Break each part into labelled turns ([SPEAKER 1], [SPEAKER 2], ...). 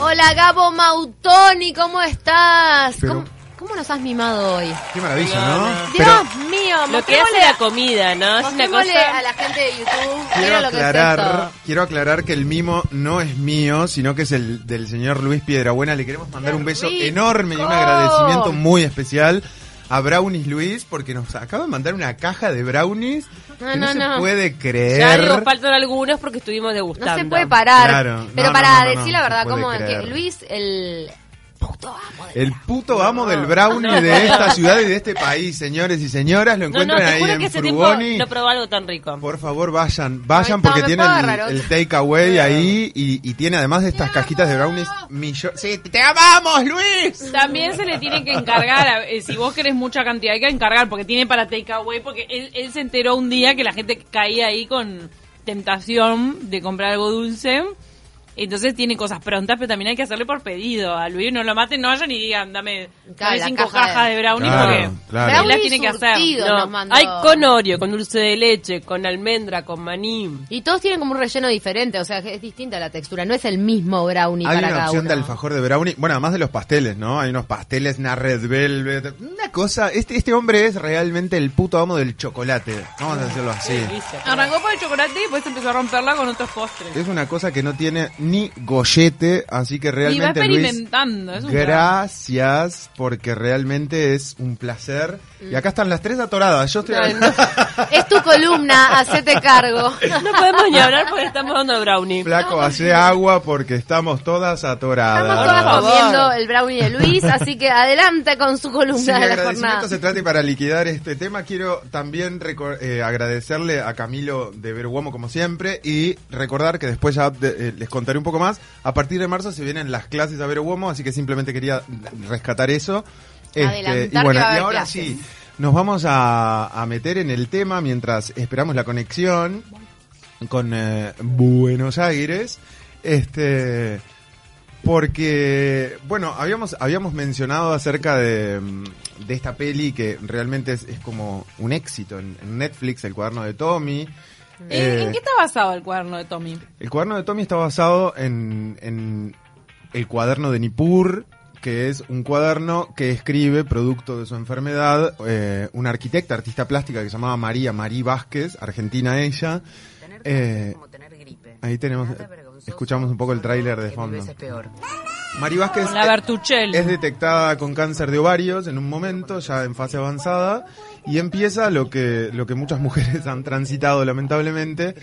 [SPEAKER 1] Hola Gabo Mautoni, ¿cómo estás?
[SPEAKER 2] Pero-
[SPEAKER 1] ¿Cómo, cómo nos has mimado hoy?
[SPEAKER 2] Qué maravilla,
[SPEAKER 3] No.
[SPEAKER 1] Dios mío,
[SPEAKER 3] Lo que hace la comida, ¿no? Es una cosa...
[SPEAKER 1] a la gente de YouTube.
[SPEAKER 2] Quiero
[SPEAKER 1] Mira lo que es
[SPEAKER 2] aclarar,
[SPEAKER 1] esto.
[SPEAKER 2] quiero aclarar que el mimo no es mío, sino que es el del señor Luis Piedrabuena. Le queremos mandar
[SPEAKER 1] ¡Qué
[SPEAKER 2] un beso
[SPEAKER 1] rico!
[SPEAKER 2] enorme y un agradecimiento muy especial a Brownies Luis porque nos acaba de mandar una caja de brownies
[SPEAKER 1] No,
[SPEAKER 2] que no,
[SPEAKER 1] no,
[SPEAKER 2] se
[SPEAKER 1] no.
[SPEAKER 2] puede creer.
[SPEAKER 3] Ya digo, faltan algunos porque estuvimos
[SPEAKER 1] No
[SPEAKER 3] degustando.
[SPEAKER 1] se puede parar.
[SPEAKER 2] Claro, no,
[SPEAKER 1] Pero
[SPEAKER 2] no,
[SPEAKER 1] para
[SPEAKER 2] no, no,
[SPEAKER 1] decir
[SPEAKER 2] no,
[SPEAKER 1] la verdad, como que. Luis, el puto amo de
[SPEAKER 2] El puto amo del brownie de esta ciudad y de este país, señores y señoras, lo
[SPEAKER 3] No, no,
[SPEAKER 2] encuentran ahí en Frugoni.
[SPEAKER 3] no probé algo tan rico.
[SPEAKER 2] Por favor, vayan, vayan
[SPEAKER 1] Ay,
[SPEAKER 2] porque tiene el, el takeaway ahí y, y tiene además de estas cajitas de brownies millones. Sí, te amamos, Luis.
[SPEAKER 4] También se le tiene que encargar, a- eh, si vos querés mucha cantidad, hay que encargar, porque tiene para takeaway, porque él, él se enteró un día que la gente caía ahí con tentación de comprar algo dulce. Entonces tiene cosas prontas, pero también hay que hacerle por pedido. A Luis no lo maten, no vayan y digan, dame,
[SPEAKER 1] Claro,
[SPEAKER 4] dame cinco
[SPEAKER 1] caja
[SPEAKER 4] cajas de brownie
[SPEAKER 2] Claro,
[SPEAKER 4] porque
[SPEAKER 2] claro.
[SPEAKER 4] él las
[SPEAKER 1] Brownie
[SPEAKER 4] tiene que hacer.
[SPEAKER 3] No, hay con Oreo, con dulce de leche, con almendra, con maní.
[SPEAKER 1] Y todos tienen como un relleno diferente, o sea, es distinta la textura, no es el mismo brownie
[SPEAKER 2] Hay
[SPEAKER 1] para
[SPEAKER 2] una
[SPEAKER 1] cada
[SPEAKER 2] opción
[SPEAKER 1] uno.
[SPEAKER 2] de alfajor de brownie. Bueno, además de los pasteles, ¿no? Hay unos pasteles, una red velvet. Una cosa, este, este hombre es realmente el puto amo del chocolate. Vamos a decirlo así.
[SPEAKER 3] Delicia.
[SPEAKER 4] Arrancó por el chocolate y después empezó a romperla con otros postres.
[SPEAKER 2] Es una cosa que no tiene ni gollete, así que
[SPEAKER 4] Y va
[SPEAKER 2] realmente Luis,
[SPEAKER 4] experimentando. Es un
[SPEAKER 2] gracias, porque realmente es un placer. Y acá están las tres atoradas. Yo estoy
[SPEAKER 1] no. Es tu columna, hacete cargo.
[SPEAKER 3] No podemos ni hablar porque estamos dando brownie.
[SPEAKER 2] flaco, hace agua porque estamos todas atoradas.
[SPEAKER 1] Estamos todas comiendo el brownie de Luis, así que adelante con su columna
[SPEAKER 2] mi
[SPEAKER 1] de la
[SPEAKER 2] agradecimiento
[SPEAKER 1] jornada.
[SPEAKER 2] se trata y para liquidar este tema, quiero también eh, agradecerle a Camilo de Veruomo como siempre y recordar que después ya de- eh, les contaré un poco más. A partir de marzo se vienen las clases a Veruomo, así que simplemente quería rescatar eso. Este, y bueno, y ahora
[SPEAKER 1] clases.
[SPEAKER 2] sí, nos vamos a, a meter en el tema mientras esperamos la conexión con eh, Buenos Aires. Este porque, bueno, habíamos, habíamos mencionado acerca de, de esta peli que realmente es, es como un éxito en, en Netflix, el cuaderno de Tommy.
[SPEAKER 4] ¿En,
[SPEAKER 2] Eh,
[SPEAKER 4] en qué está basado el cuaderno de Tommy?
[SPEAKER 2] el cuaderno de Tommy está basado en, en el cuaderno de Nippur, que es un cuaderno que escribe, producto de su enfermedad, eh, una arquitecta, artista plástica que se llamaba María Marí Vázquez, argentina ella. Eh, ahí tenemos, escuchamos un poco el tráiler de fondo. Vázquez
[SPEAKER 4] Con la Bertuccelli.
[SPEAKER 2] es detectada con cáncer de ovarios en un momento, ya en fase avanzada, y empieza lo que, lo que muchas mujeres han transitado lamentablemente,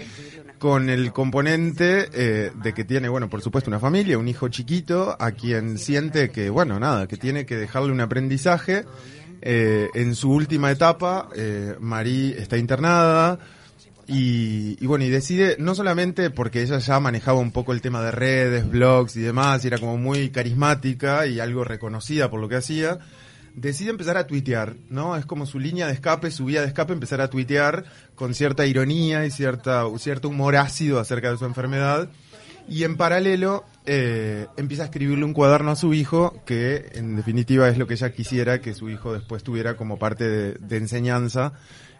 [SPEAKER 2] con el componente eh, de que tiene, bueno, por supuesto una familia, un hijo chiquito, a quien siente que, bueno, nada, que tiene que dejarle un aprendizaje. Eh, en su última etapa, eh, Marí está internada, y, y bueno, y decide, no solamente porque ella ya manejaba un poco el tema de redes, blogs y demás, y era como muy carismática y algo reconocida por lo que hacía, decide empezar a tuitear, ¿no? Es como su línea de escape, su vía de escape, empezar a tuitear con cierta ironía y cierta, cierto humor ácido acerca de su enfermedad. Y en paralelo eh, empieza a escribirle un cuaderno a su hijo, que en definitiva es lo que ella quisiera que su hijo después tuviera como parte de, de enseñanza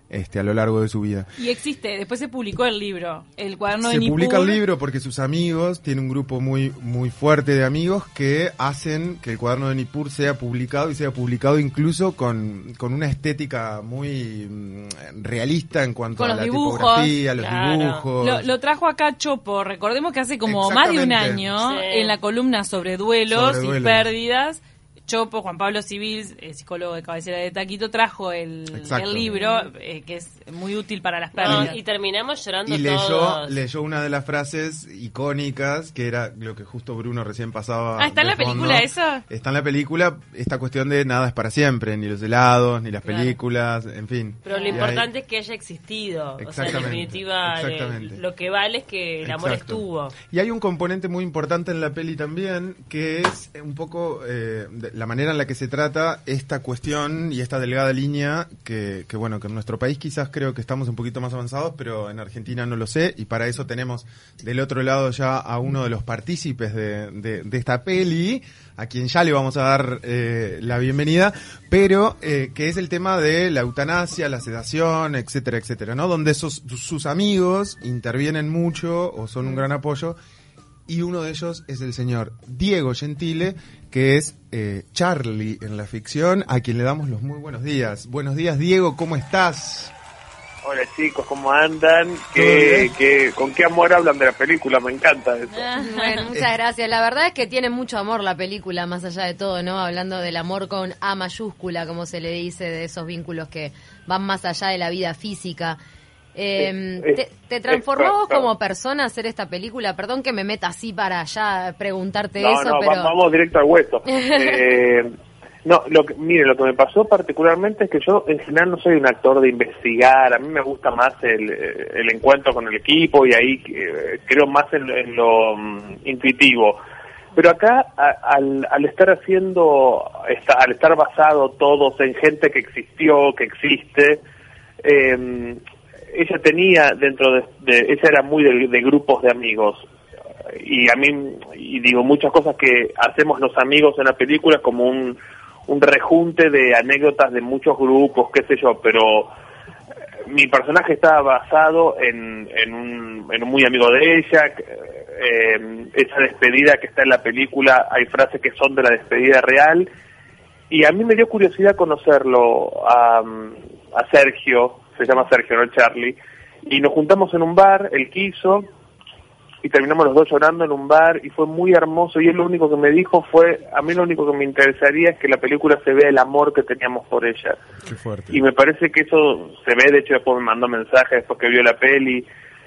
[SPEAKER 2] este, a lo largo de su vida.
[SPEAKER 4] Y existe, después se publicó el libro, el cuaderno de
[SPEAKER 2] Se publica el libro porque sus amigos, tiene un grupo muy, muy fuerte de amigos que hacen que el cuaderno de Nippur sea publicado y sea publicado incluso con, con una estética muy mm, realista en cuanto
[SPEAKER 4] Con
[SPEAKER 2] a
[SPEAKER 4] los
[SPEAKER 2] la
[SPEAKER 4] dibujos,
[SPEAKER 2] tipografía, los
[SPEAKER 3] claro.
[SPEAKER 2] dibujos.
[SPEAKER 4] Lo, lo trajo acá Chopo, recordemos que hace como más de un año
[SPEAKER 3] Sí.
[SPEAKER 4] en la columna sobre duelos
[SPEAKER 2] Sobre
[SPEAKER 4] y pérdidas. Chopo, Juan Pablo Civil, eh, psicólogo de cabecera de Taquito, trajo el, libro eh, que es muy útil para las
[SPEAKER 3] No,
[SPEAKER 4] pérdidas.
[SPEAKER 3] y terminamos llorando
[SPEAKER 2] Y leyó,
[SPEAKER 3] todos.
[SPEAKER 2] leyó una de las frases icónicas, que era lo que justo Bruno recién pasaba.
[SPEAKER 4] Ah, ¿está en la película eso?
[SPEAKER 2] Está en la película esta cuestión de nada es para siempre, ni los helados, ni las
[SPEAKER 3] Claro.
[SPEAKER 2] películas, en fin.
[SPEAKER 3] Pero lo
[SPEAKER 2] Y
[SPEAKER 3] importante es que haya existido. O sea, en
[SPEAKER 2] Exactamente,
[SPEAKER 3] definitiva, eh,
[SPEAKER 2] exactamente.
[SPEAKER 3] lo que vale es que el amor
[SPEAKER 2] Exacto.
[SPEAKER 3] estuvo.
[SPEAKER 2] Y hay un componente muy importante en la peli también, que es un poco eh, de- la manera en la que se trata esta cuestión y esta delgada línea que, que, bueno, que en nuestro país quizás creo que estamos un poquito más avanzados, pero en Argentina no lo sé, y para eso tenemos del otro lado ya a uno de los partícipes de, de- esta peli, a quien ya le vamos a dar eh, la bienvenida, pero eh, que es el tema de la eutanasia, la sedación, etcétera, etcétera, ¿no? Donde sus, sus amigos intervienen mucho o son un gran apoyo y uno de ellos es el señor Diego Gentile, que es eh, Charlie en la ficción, a quien le damos los muy buenos días. Buenos días, Diego, ¿cómo estás?
[SPEAKER 5] Hola chicos, ¿cómo andan? ¿Qué, qué, ¿Con qué amor hablan de la película? Me encanta eso.
[SPEAKER 1] Bueno, muchas gracias. La verdad es que tiene mucho amor la película, más allá de todo, ¿no? Hablando del amor con A mayúscula, como se le dice, de esos vínculos que van más allá de la vida física. Eh,
[SPEAKER 5] Eh,
[SPEAKER 1] ¿te,
[SPEAKER 5] eh,
[SPEAKER 1] te transformó vos como persona hacer esta película? Perdón que me meta así para allá preguntarte
[SPEAKER 5] No,
[SPEAKER 1] eso,
[SPEAKER 5] no,
[SPEAKER 1] pero...
[SPEAKER 5] va- vamos directo al hueso. Eh, no, lo que, mire, lo que me pasó particularmente es que yo en general no soy un actor de investigar, a mí me gusta más el, eh, el encuentro con el equipo y ahí eh, creo más en, en lo mm, intuitivo. Pero acá, a- al, al estar haciendo, esta- al estar basado todos en gente que existió, que existe, eh, ella tenía dentro de, de- ella era muy de, grupos de amigos. Y a mí y digo muchas cosas que hacemos los amigos en la película como un, un rejunte de anécdotas de muchos grupos qué sé yo pero eh, mi personaje estaba basado en, en, un, en un muy amigo de ella eh, esa despedida que está en la película hay frases que son de la despedida real. Y a mí me dio curiosidad conocerlo a, a Sergio, se llama Sergio, no Charlie, y nos juntamos en un bar, él quiso, y terminamos los dos llorando en un bar, y fue muy hermoso, y él lo único que me dijo fue, a mí lo único que me interesaría es que la película se vea el amor que teníamos por ella.
[SPEAKER 2] Qué fuerte.
[SPEAKER 5] Y me parece que eso se ve, de hecho después me mandó mensajes después que vio la peli.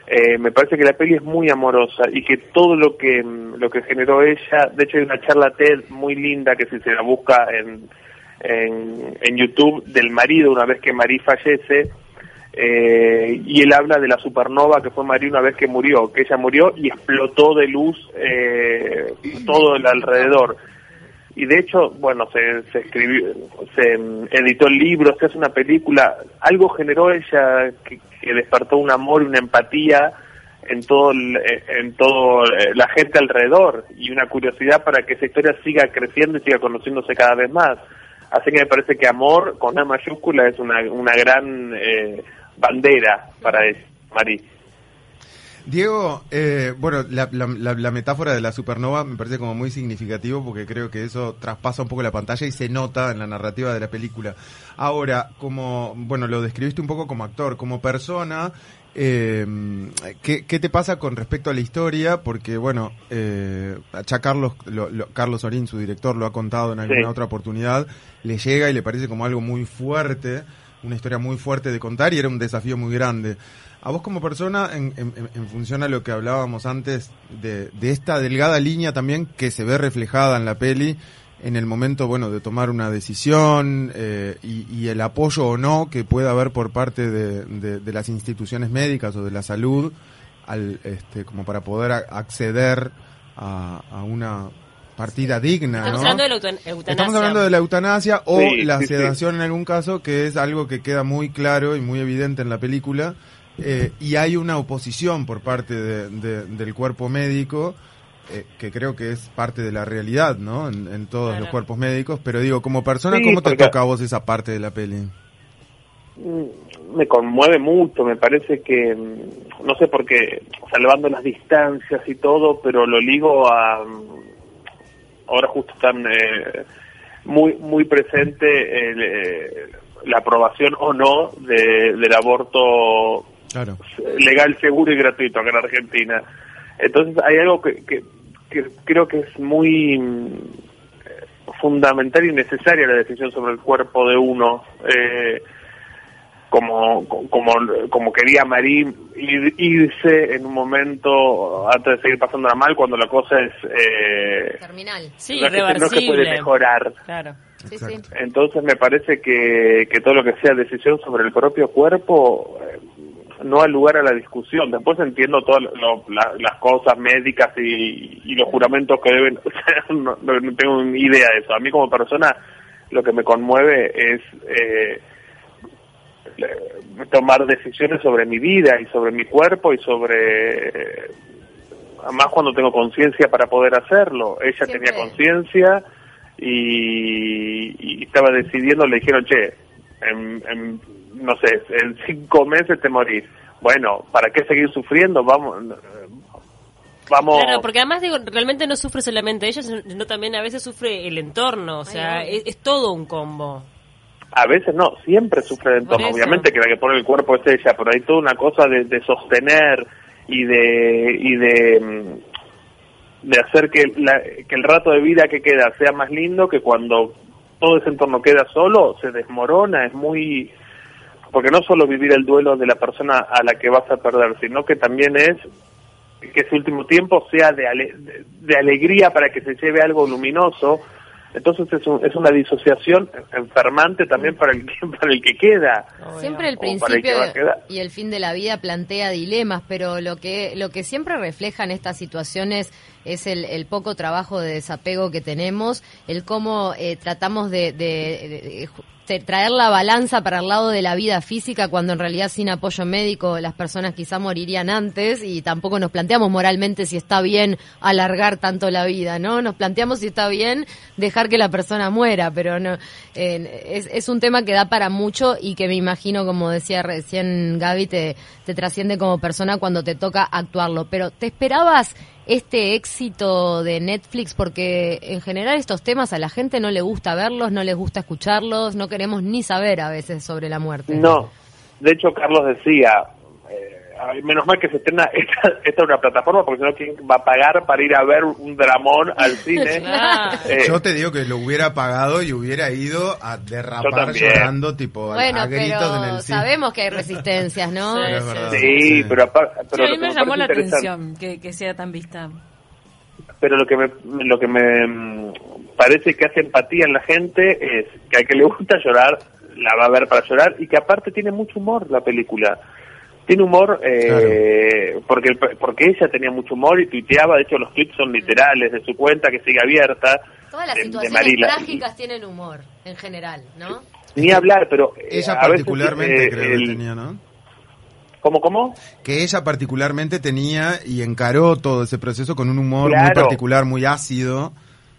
[SPEAKER 5] Eh, me parece que la peli es muy amorosa y que todo lo que mm, lo que generó ella, de hecho hay una charla TED muy linda que si se la busca en, en, en YouTube del marido una vez que Marí fallece eh, y él habla de la supernova que fue Marí una vez que murió, que ella murió y explotó de luz eh, todo el alrededor y de hecho, bueno, se, se escribió, se mm, editó el libro, se hace una película, algo generó ella que, que despertó un amor y una empatía en todo el- eh, en todo eh, la gente alrededor y una curiosidad para que esa historia siga creciendo y siga conociéndose cada vez más. Así que me parece que amor con A mayúscula es una, una gran eh, bandera para eso, Marí.
[SPEAKER 2] Diego, eh, bueno, la, la- la- la metáfora de la supernova me parece como muy significativo porque creo que eso traspasa un poco la pantalla y se nota en la narrativa de la película. Ahora, como, bueno, lo describiste un poco como actor, como persona, eh, ¿qué, qué te pasa con respecto a la historia? Porque, bueno, eh, ya Carlos, lo- lo- Carlos Orín, su director, lo ha contado en alguna
[SPEAKER 5] Sí.
[SPEAKER 2] otra oportunidad, le llega y le parece como algo muy fuerte, una historia muy fuerte de contar y era un desafío muy grande. A vos como persona, en, en- en función a lo que hablábamos antes de, de esta delgada línea también que se ve reflejada en la peli, en el momento, bueno, de tomar una decisión eh, y, el apoyo o no que pueda haber por parte de, las instituciones médicas o de la salud, al, este, como para poder acceder a una partida digna,
[SPEAKER 3] Estamos
[SPEAKER 2] ¿no?
[SPEAKER 3] hablando de la eutan- eutanasia.
[SPEAKER 2] Estamos hablando de la eutanasia o
[SPEAKER 5] Sí,
[SPEAKER 2] la
[SPEAKER 5] sí, sí.
[SPEAKER 2] sedación en algún caso, que es algo que queda muy claro y muy evidente en la película. eh, y hay una oposición por parte de- de- del cuerpo médico, eh, que creo que es parte de la realidad, ¿no? En, en todos
[SPEAKER 3] Claro.
[SPEAKER 2] los cuerpos médicos. Pero digo, como persona,
[SPEAKER 5] Sí,
[SPEAKER 2] ¿cómo te toca a vos esa parte de la peli?
[SPEAKER 5] Mm, me conmueve mucho, me parece que, mm, no sé por qué, salvando las distancias y todo, pero lo ligo a, mm, ahora justo están eh, muy muy presente el, eh, la aprobación o no de, del aborto
[SPEAKER 2] Claro.
[SPEAKER 5] legal, seguro y gratuito acá en Argentina. Entonces hay algo que, que, que creo que es muy mm, fundamental y necesaria la decisión sobre el cuerpo de uno. Eh, como, como, como quería Marín ir- irse en un momento antes de seguir pasándola mal cuando la cosa es eh,
[SPEAKER 1] Terminal.
[SPEAKER 3] Sí,
[SPEAKER 5] no, se- no que puede mejorar
[SPEAKER 3] Claro.
[SPEAKER 1] Sí, sí.
[SPEAKER 2] Exacto.
[SPEAKER 5] entonces me parece que, que todo lo que sea decisión sobre el propio cuerpo eh, no da lugar a la discusión. Después entiendo todas lo- la- las cosas médicas y, y los juramentos que deben... o sea, no, tengo ni idea de eso. A mí como persona lo que me conmueve es eh, tomar decisiones sobre mi vida y sobre mi cuerpo y sobre... eh, más cuando tengo conciencia para poder hacerlo. Ella
[SPEAKER 1] Siempre.
[SPEAKER 5] tenía conciencia y, y estaba decidiendo, le dijeron, che, en, en, no sé, en cinco meses te morís. Bueno, ¿para qué seguir sufriendo? Vamos, vamos...
[SPEAKER 3] Claro, porque además digo, realmente no sufre solamente ella, sino también a veces sufre el entorno, o sea,
[SPEAKER 1] Ay,
[SPEAKER 3] es, es todo un combo.
[SPEAKER 5] A veces no, siempre sufre el entorno. Obviamente que la que pone el cuerpo es ella, pero hay toda una cosa de, de sostener y de y de, mm, de hacer que, la- que el rato de vida que queda sea más lindo que cuando todo ese entorno queda solo, se desmorona, es muy... Porque no solo vivir el duelo de la persona a la que vas a perder, sino que también es que ese último tiempo sea de, ale- de, de alegría para que se lleve algo luminoso. Entonces es, un- es una disociación enfermante también para el, que- para el que queda.
[SPEAKER 1] Siempre el principio y el fin de la vida plantea dilemas, pero lo que lo que siempre reflejan estas situaciones es el, el poco trabajo de desapego que tenemos, el cómo eh, tratamos de, de- de traer la balanza para el lado de la vida física cuando en realidad sin apoyo médico las personas quizá morirían antes y tampoco nos planteamos moralmente si está bien alargar tanto la vida, ¿no? Nos planteamos si está bien dejar que la persona muera, pero no es, un tema que da para mucho y que me imagino, como decía recién Gaby, te trasciende como persona cuando te toca actuarlo. Pero ¿te esperabas este éxito de Netflix? Porque en general estos temas a la gente no le gusta verlos, no les gusta escucharlos, no queremos ni saber a veces sobre la muerte.
[SPEAKER 5] No, de hecho Carlos decía, ay, menos mal que se estrena esta, esta es una plataforma, porque si no, ¿quién va a pagar para ir a ver un dramón al cine?
[SPEAKER 3] Claro.
[SPEAKER 5] Eh,
[SPEAKER 2] Yo te digo que lo hubiera pagado y hubiera ido a derrapar llorando tipo a-
[SPEAKER 1] Bueno,
[SPEAKER 2] a gritos en
[SPEAKER 1] pero
[SPEAKER 2] el cine.
[SPEAKER 1] sabemos que hay resistencias, ¿no?
[SPEAKER 3] Sí,
[SPEAKER 2] Es verdad.
[SPEAKER 5] sí,
[SPEAKER 2] Sí.
[SPEAKER 5] pero, pero
[SPEAKER 4] a mí me llamó la atención que, que sea tan vista.
[SPEAKER 5] pero lo que me lo que me mm, parece que hace empatía en la gente es que al que le gusta llorar la va a ver para llorar y que aparte tiene mucho humor la película tiene humor eh, porque el- porque ella tenía mucho humor y tuiteaba de hecho los tweets son literales de su cuenta que sigue abierta
[SPEAKER 1] Todas las
[SPEAKER 5] de- de
[SPEAKER 1] situaciones
[SPEAKER 5] Marila.
[SPEAKER 1] trágicas tienen humor, en general, ¿no?
[SPEAKER 5] ni hablar pero eh,
[SPEAKER 2] Ella
[SPEAKER 5] a veces,
[SPEAKER 2] particularmente
[SPEAKER 5] eh,
[SPEAKER 2] creo
[SPEAKER 5] el-
[SPEAKER 2] que tenía, ¿no?
[SPEAKER 5] ¿cómo cómo?
[SPEAKER 2] Que ella particularmente tenía y encaró todo ese proceso con un humor muy
[SPEAKER 5] Claro.
[SPEAKER 2] particular, muy ácido,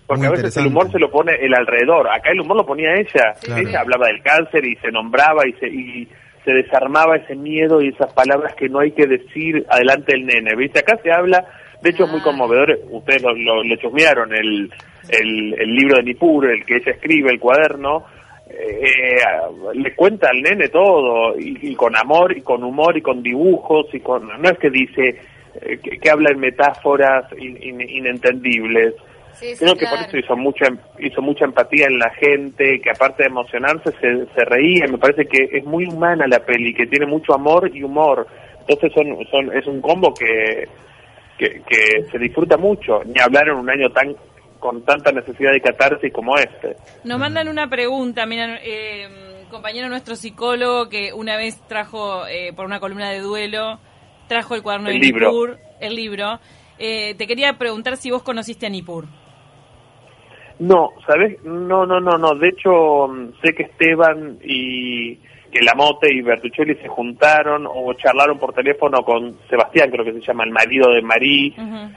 [SPEAKER 5] Porque
[SPEAKER 2] muy
[SPEAKER 5] a veces el humor se lo pone el alrededor. Acá el humor lo ponía ella.
[SPEAKER 2] Claro.
[SPEAKER 5] Ella hablaba del cáncer y se nombraba y se, y se desarmaba ese miedo y esas palabras que no hay que decir adelante del nene. ¿Viste? Acá se habla, de hecho es muy
[SPEAKER 1] Ah.
[SPEAKER 5] conmovedor. Ustedes lo, lo, chusmearon, el, el, el libro de Nippur, el que ella escribe, el cuaderno. eh, le cuenta al nene todo y, y con amor y con humor y con dibujos y con no es que dice eh, que, que habla en metáforas in- in- inentendibles
[SPEAKER 1] Sí, sí,
[SPEAKER 5] Creo que
[SPEAKER 1] claro.
[SPEAKER 5] por eso hizo mucha hizo mucha empatía en la gente, que aparte de emocionarse se, se reía. Me parece que es muy humana la peli, que tiene mucho amor y humor. Entonces son, son es un combo que, que, que se disfruta mucho. Ni hablar en un año tan con tanta necesidad de catarsis como este.
[SPEAKER 4] Nos mandan una pregunta, mira, eh, compañero nuestro psicólogo que una vez trajo eh, por una columna de duelo, trajo el cuaderno
[SPEAKER 5] El
[SPEAKER 4] de
[SPEAKER 5] libro.
[SPEAKER 4] Nippur, el libro. Eh, te quería preguntar si vos conociste a Nippur.
[SPEAKER 5] No, ¿sabes? No, no, no, no. De hecho, mm, sé que Esteban y que Lamote y Bertuccelli se juntaron o charlaron por teléfono con Sebastián, creo que se llama, el marido de Marí,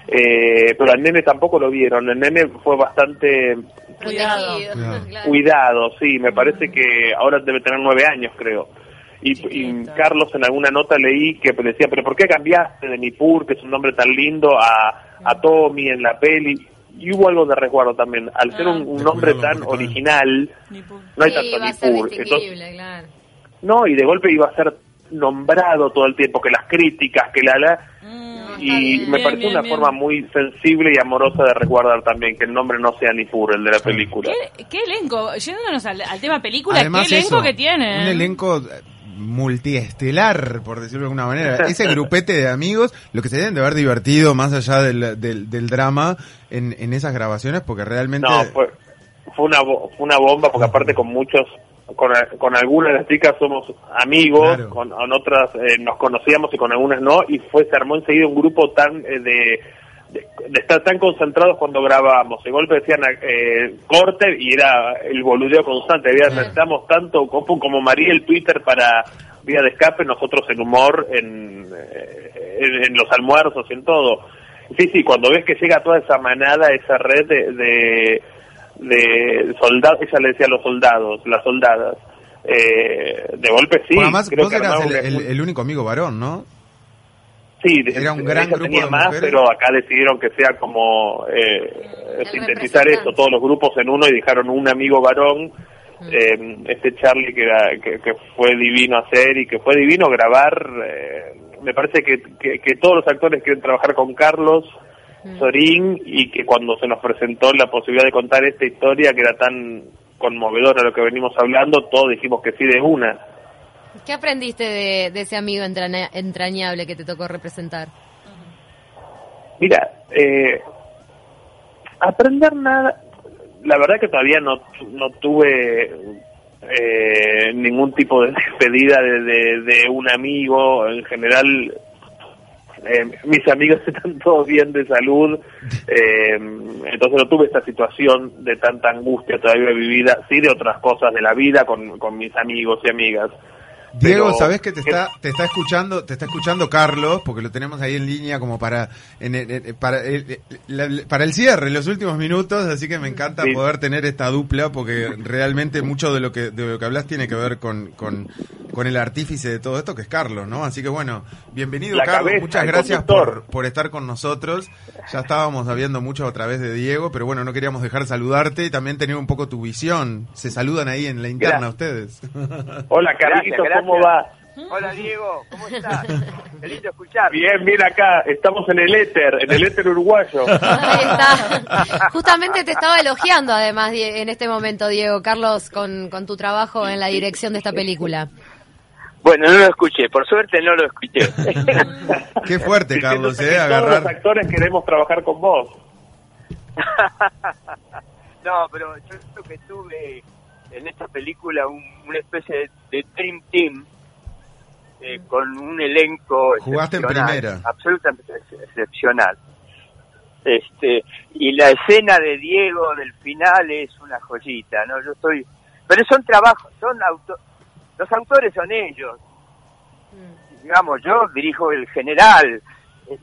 [SPEAKER 5] eh, pero al nene tampoco lo vieron. El nene fue bastante
[SPEAKER 4] Cuidado.
[SPEAKER 2] Claro.
[SPEAKER 5] cuidado, sí, me parece que ahora debe tener nueve años, creo. Y, y. Carlos en alguna nota leí que decía, pero ¿por qué cambiaste de Nippur, que es un nombre tan lindo, a, a Tommy en la peli? Y hubo algo de resguardo también. Al ser un, un
[SPEAKER 2] De
[SPEAKER 5] nombre tan original, no hay
[SPEAKER 1] sí,
[SPEAKER 5] tanto Nippur. Entonces,
[SPEAKER 1] claro.
[SPEAKER 5] no, y de golpe iba a ser nombrado todo el tiempo, que las críticas, que la la...
[SPEAKER 4] Mm,
[SPEAKER 5] Y
[SPEAKER 1] bien.
[SPEAKER 5] me
[SPEAKER 4] Bien,
[SPEAKER 5] pareció
[SPEAKER 4] bien,
[SPEAKER 5] una
[SPEAKER 4] bien.
[SPEAKER 5] forma muy sensible y amorosa de resguardar también, que el nombre no sea Nippur, el de la película.
[SPEAKER 4] ¿Qué, qué elenco? Yéndonos al, al tema película,
[SPEAKER 2] Además
[SPEAKER 4] ¿qué elenco
[SPEAKER 2] eso,
[SPEAKER 4] que tiene?
[SPEAKER 2] Un elenco eh, multiestelar, por decirlo de alguna manera. Ese grupete de amigos, lo que se deben de haber divertido más allá del, del, del drama en, en esas grabaciones, porque realmente...
[SPEAKER 5] No, fue, fue, una, fue una bomba, porque aparte con muchos, con, con algunas de las chicas somos amigos,
[SPEAKER 2] Claro.
[SPEAKER 5] con, con otras eh, nos conocíamos y con algunas no, y fue, se armó enseguida un grupo tan eh, de, de, de estar tan concentrados cuando grabábamos. De golpe decían eh, corte y era el boludeo constante. Había,
[SPEAKER 1] Sí.
[SPEAKER 5] necesitamos tanto como, como María el Twitter para vía de escape, nosotros en humor, en, eh, en, en los almuerzos, en todo. Sí, sí, cuando ves que llega toda esa manada, esa red de, de, de soldados, ella le decía a los soldados, las soldadas, eh, de golpe sí.
[SPEAKER 2] Porque además
[SPEAKER 5] creo
[SPEAKER 2] vos
[SPEAKER 5] que
[SPEAKER 2] eras el único amigo varón, ¿no?
[SPEAKER 5] Sí,
[SPEAKER 2] Era un gran grupo
[SPEAKER 5] tenía
[SPEAKER 2] de
[SPEAKER 5] más,
[SPEAKER 2] mujeres.
[SPEAKER 5] pero acá decidieron que sea como eh, sintetizar esto, todos los grupos en uno y dejaron un amigo varón, eh, este Charlie que, era, que, que fue divino hacer y que fue divino grabar. eh, me parece que, que, que todos los actores quieren trabajar con Carlos Sorín y que cuando se nos presentó la posibilidad de contar esta historia que era tan conmovedora lo que venimos hablando, todos dijimos que sí de una.
[SPEAKER 1] ¿Qué aprendiste de, de ese amigo entraña- entrañable que te tocó representar?
[SPEAKER 5] Mira, eh, aprender nada, la verdad que todavía no, no tuve eh, ningún tipo de despedida de, de, de un amigo, en general eh, mis amigos están todos bien de salud, eh, entonces no tuve esta situación de tanta angustia todavía vivida, sí de otras cosas de la vida con, con mis amigos y amigas.
[SPEAKER 2] Diego,
[SPEAKER 5] Pero-
[SPEAKER 2] ¿sabés que te está, te está escuchando, te está escuchando Carlos, porque lo tenemos ahí en línea como para, en para, el, la- para el cierre, en los últimos minutos, así que me encanta
[SPEAKER 5] Sí.
[SPEAKER 2] poder tener esta dupla, porque realmente mucho de lo que, de lo que hablas tiene que ver con, con, con el artífice de todo esto, que es Carlos, ¿no? Así que bueno, bienvenido
[SPEAKER 5] La
[SPEAKER 2] Carlos,
[SPEAKER 5] cabeza,
[SPEAKER 2] muchas gracias por, por estar con nosotros. Ya estábamos sabiendo mucho a través de Diego, pero bueno, no queríamos dejar saludarte y también tener un poco tu visión. Se saludan ahí en la interna ustedes.
[SPEAKER 5] Hola Carlitos, ¿cómo va?
[SPEAKER 6] Hola Diego, ¿cómo estás? Qué lindo escuchar.
[SPEAKER 5] Bien, mira acá, estamos en el éter, en el éter uruguayo.
[SPEAKER 1] Ahí está. Justamente te estaba elogiando además Die- en este momento, Diego, Carlos, con, con tu trabajo en la dirección de esta película.
[SPEAKER 6] Bueno, no lo escuché, por suerte no lo escuché.
[SPEAKER 2] Qué fuerte, Carlos, eh,
[SPEAKER 5] Todos los actores queremos trabajar con vos.
[SPEAKER 6] no, pero yo creo que tuve en esta película un- una especie de, de Dream Team eh, con un elenco
[SPEAKER 2] Jugaste en primera.
[SPEAKER 6] absolutamente ex- excepcional. Este, y la escena de Diego del final es una joyita, ¿no? Yo estoy pero son trabajos, son auto, los autores son ellos. Digamos, yo dirijo el general,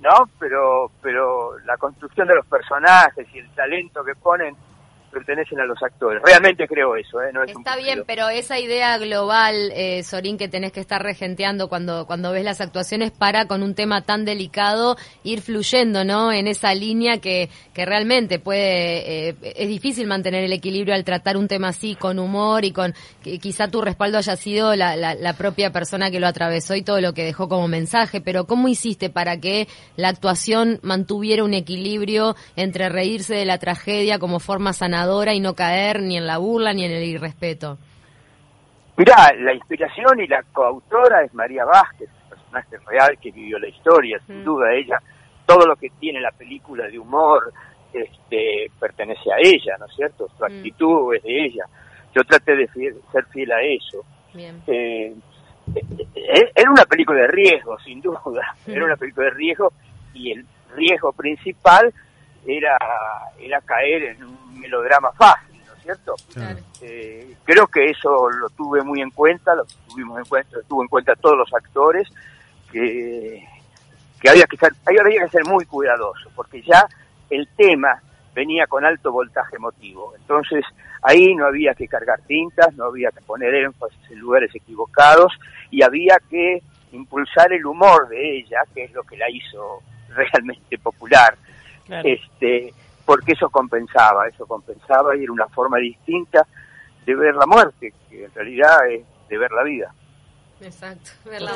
[SPEAKER 6] ¿no? Pero pero la construcción de los personajes y el talento que ponen pertenecen a los actores. Realmente creo eso, ¿eh? No es un
[SPEAKER 1] Está bien, pero esa idea global, eh, Sorín, que tenés que estar regenteando cuando, cuando ves las actuaciones para con un tema tan delicado ir fluyendo, ¿no? En esa línea que, que realmente puede, eh, es difícil mantener el equilibrio al tratar un tema así con humor y con, que quizá tu respaldo haya sido la, la, la propia persona que lo atravesó y todo lo que dejó como mensaje, pero ¿cómo hiciste para que la actuación mantuviera un equilibrio entre reírse de la tragedia como forma sanadora y no caer ni en la burla ni en el irrespeto?
[SPEAKER 6] Mirá, la inspiración y la coautora es María Vázquez, personaje real que vivió la historia, sin
[SPEAKER 1] Mm.
[SPEAKER 6] duda ella. Todo lo que tiene la película de humor este, pertenece a ella, ¿no es cierto? Su
[SPEAKER 1] Mm.
[SPEAKER 6] actitud es de ella. Yo traté de fiel- ser fiel a eso.
[SPEAKER 1] Bien.
[SPEAKER 6] Eh, eh, era una película de riesgo, sin duda.
[SPEAKER 1] Mm.
[SPEAKER 6] Era una película de riesgo y el riesgo principal era, era caer en un melodrama fácil, ¿no es cierto?
[SPEAKER 1] Claro.
[SPEAKER 6] Eh, creo que eso lo tuve muy en cuenta, lo tuvimos en cuenta, lo tuvo en cuenta todos los actores, que, que había que ser, había que ser muy cuidadoso, porque ya el tema venía con alto voltaje emotivo. Entonces, ahí no había que cargar tintas, no había que poner énfasis en lugares equivocados y había que impulsar el humor de ella, que es lo que la hizo realmente popular Este porque eso compensaba, eso compensaba y era una forma distinta de ver la muerte, que en realidad es de ver la vida.
[SPEAKER 1] Exacto. Ver la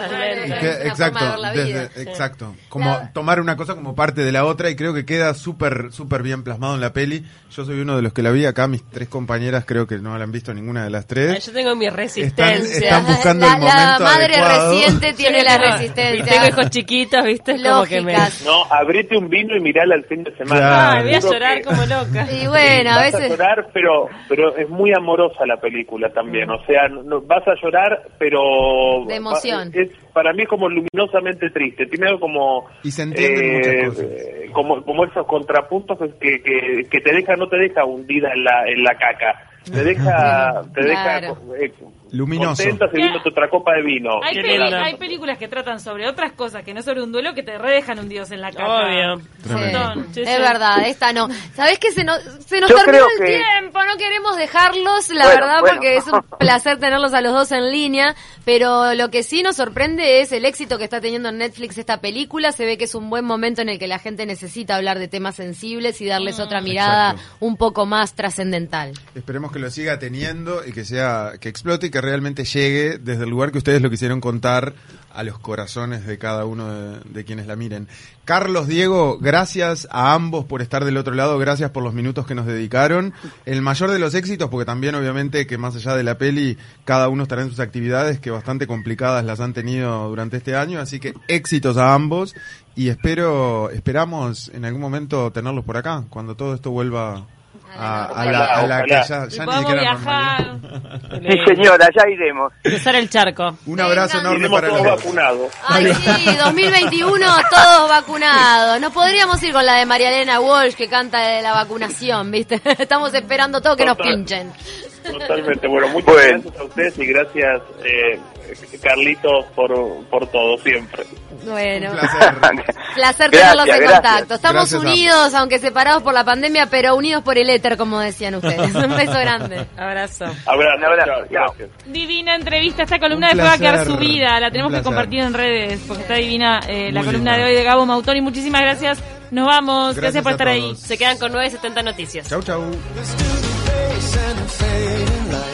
[SPEAKER 2] Que- exacto,
[SPEAKER 1] la
[SPEAKER 2] desde- exacto. Como
[SPEAKER 1] La-
[SPEAKER 2] tomar una cosa como parte de la otra y creo que queda súper súper bien plasmado en la peli. Yo soy uno de los que la vi acá, mis tres compañeras creo que no la han visto ninguna de las
[SPEAKER 3] Ah,
[SPEAKER 2] tres.
[SPEAKER 3] Yo tengo mi resistencia.
[SPEAKER 2] están buscando
[SPEAKER 1] la,
[SPEAKER 2] el
[SPEAKER 1] la
[SPEAKER 2] momento
[SPEAKER 1] madre
[SPEAKER 2] adecuado.
[SPEAKER 1] reciente tiene la
[SPEAKER 3] No, Y
[SPEAKER 1] resistencia.
[SPEAKER 3] tengo hijos chiquitos, ¿viste? Es como que me...
[SPEAKER 1] Lógicas.
[SPEAKER 5] No, abrite un vino y mirala el fin de semana.
[SPEAKER 2] Claro.
[SPEAKER 3] Ay, voy a llorar
[SPEAKER 5] que-
[SPEAKER 3] como loca.
[SPEAKER 1] Y bueno, a
[SPEAKER 5] vas a
[SPEAKER 1] veces...
[SPEAKER 5] llorar, pero pero es muy amorosa la película también. O sea, no- vas a llorar, pero
[SPEAKER 1] De emoción.
[SPEAKER 5] es para mí es como luminosamente triste. Tiene algo como
[SPEAKER 2] Y se entienden muchas cosas.
[SPEAKER 5] eh, como como esos contrapuntos que, que, que te deja no te deja hundida en la en la caca. Te deja te
[SPEAKER 1] Claro.
[SPEAKER 5] deja eh,
[SPEAKER 2] Luminoso.
[SPEAKER 5] contenta otra copa de vino.
[SPEAKER 4] Hay, peli- películas que tratan sobre otras cosas que no sobre un duelo que te redejan hundidos en la.
[SPEAKER 3] Obvio.
[SPEAKER 2] Tremendo.
[SPEAKER 1] Sí, es verdad, esta no. ¿Sabés que se nos, se nos terminó el
[SPEAKER 6] que-
[SPEAKER 1] tiempo? No queremos dejarlos, la
[SPEAKER 6] Bueno,
[SPEAKER 1] verdad,
[SPEAKER 6] bueno.
[SPEAKER 1] porque es un placer tenerlos a los dos en línea, pero lo que sí nos sorprende sorprende es el éxito que está teniendo en Netflix esta película. Se ve que es un buen momento en el que la gente necesita hablar de temas sensibles y darles otra mirada
[SPEAKER 2] Exacto.
[SPEAKER 1] un poco más trascendental.
[SPEAKER 2] Esperemos que lo siga teniendo y que sea que explote y que realmente llegue desde el lugar que ustedes lo quisieron contar a los corazones de cada uno de, quienes la miren. Carlos, Diego, gracias a ambos por estar del otro lado, gracias por los minutos que nos dedicaron. El mayor de los éxitos, porque también obviamente que más allá de la peli, cada uno estará en sus actividades que bastante complicadas las han tenido durante este año, así que éxitos a ambos y espero, esperamos en algún momento tenerlos por acá, cuando todo esto vuelva a, a la, a la que
[SPEAKER 5] Ojalá,
[SPEAKER 2] ya, ya ni siquiera
[SPEAKER 4] viajar.
[SPEAKER 6] Sí, señora, ya iremos.
[SPEAKER 3] Cruzar el charco.
[SPEAKER 2] Un abrazo enorme para
[SPEAKER 5] todos vacunados.
[SPEAKER 1] Ay, sí, 2021, todos vacunados. No podríamos ir con la de María Elena Walsh que canta de la vacunación, ¿viste? Estamos esperando todo que nos pinchen.
[SPEAKER 5] Totalmente. Bueno, muchas
[SPEAKER 6] Bueno.
[SPEAKER 5] gracias a ustedes y gracias, eh, Carlitos, por, por todo, siempre.
[SPEAKER 1] Bueno.
[SPEAKER 2] Un placer.
[SPEAKER 1] Placer
[SPEAKER 6] Gracias,
[SPEAKER 1] tenerlos en
[SPEAKER 6] gracias.
[SPEAKER 1] contacto. Estamos
[SPEAKER 2] Gracias
[SPEAKER 1] unidos, aunque separados por la pandemia, pero unidos por el éter, como decían ustedes. Un beso grande.
[SPEAKER 3] Abrazo.
[SPEAKER 5] Abrazo.
[SPEAKER 6] Un abrazo.
[SPEAKER 5] chao.
[SPEAKER 4] Divina entrevista, esta columna después va a quedar subida, la tenemos que compartir en redes, porque está divina eh, la columna de hoy de Gabo Mautoni. Muchísimas gracias, nos vamos, gracias,
[SPEAKER 2] Gracias
[SPEAKER 4] por estar ahí.
[SPEAKER 3] Se quedan con 970 noticias.
[SPEAKER 2] Chau, chau.
[SPEAKER 7] And fading light.